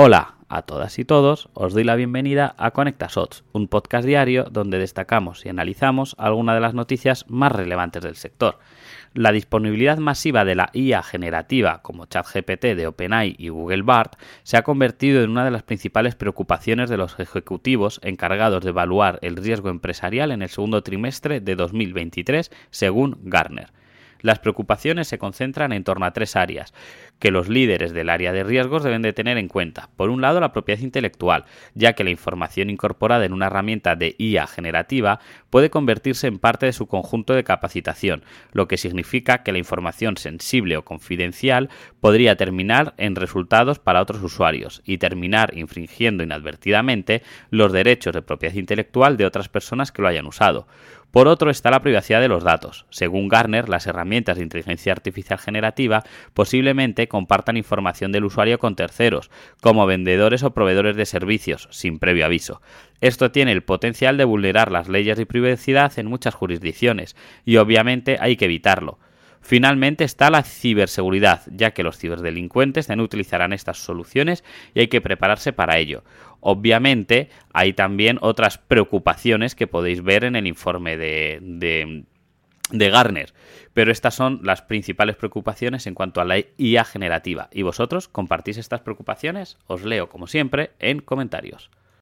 Hola a todas y todos, os doy la bienvenida a ConectaSots, un podcast diario donde destacamos y analizamos algunas de las noticias más relevantes del sector. La disponibilidad masiva de la IA generativa como ChatGPT de OpenAI y Google Bard se ha convertido en una de las principales preocupaciones de los ejecutivos encargados de evaluar el riesgo empresarial en el segundo trimestre de 2023, según Gartner. Las preocupaciones se concentran en torno a tres áreas que los líderes del área de riesgos deben de tener en cuenta. Por un lado, la propiedad intelectual, ya que la información incorporada en una herramienta de IA generativa puede convertirse en parte de su conjunto de capacitación, lo que significa que la información sensible o confidencial podría terminar en resultados para otros usuarios y terminar infringiendo inadvertidamente los derechos de propiedad intelectual de otras personas que lo hayan usado. Por otro está la privacidad de los datos. Según Garner, las herramientas de inteligencia artificial generativa posiblemente compartan información del usuario con terceros, como vendedores o proveedores de servicios, sin previo aviso. Esto tiene el potencial de vulnerar las leyes de privacidad en muchas jurisdicciones, y obviamente hay que evitarlo. Finalmente está la ciberseguridad, ya que los ciberdelincuentes también utilizarán estas soluciones y hay que prepararse para ello. Obviamente hay también otras preocupaciones que podéis ver en el informe de, de, Garner, pero estas son las principales preocupaciones en cuanto a la IA generativa. ¿Y vosotros compartís estas preocupaciones? Os leo, como siempre, en comentarios.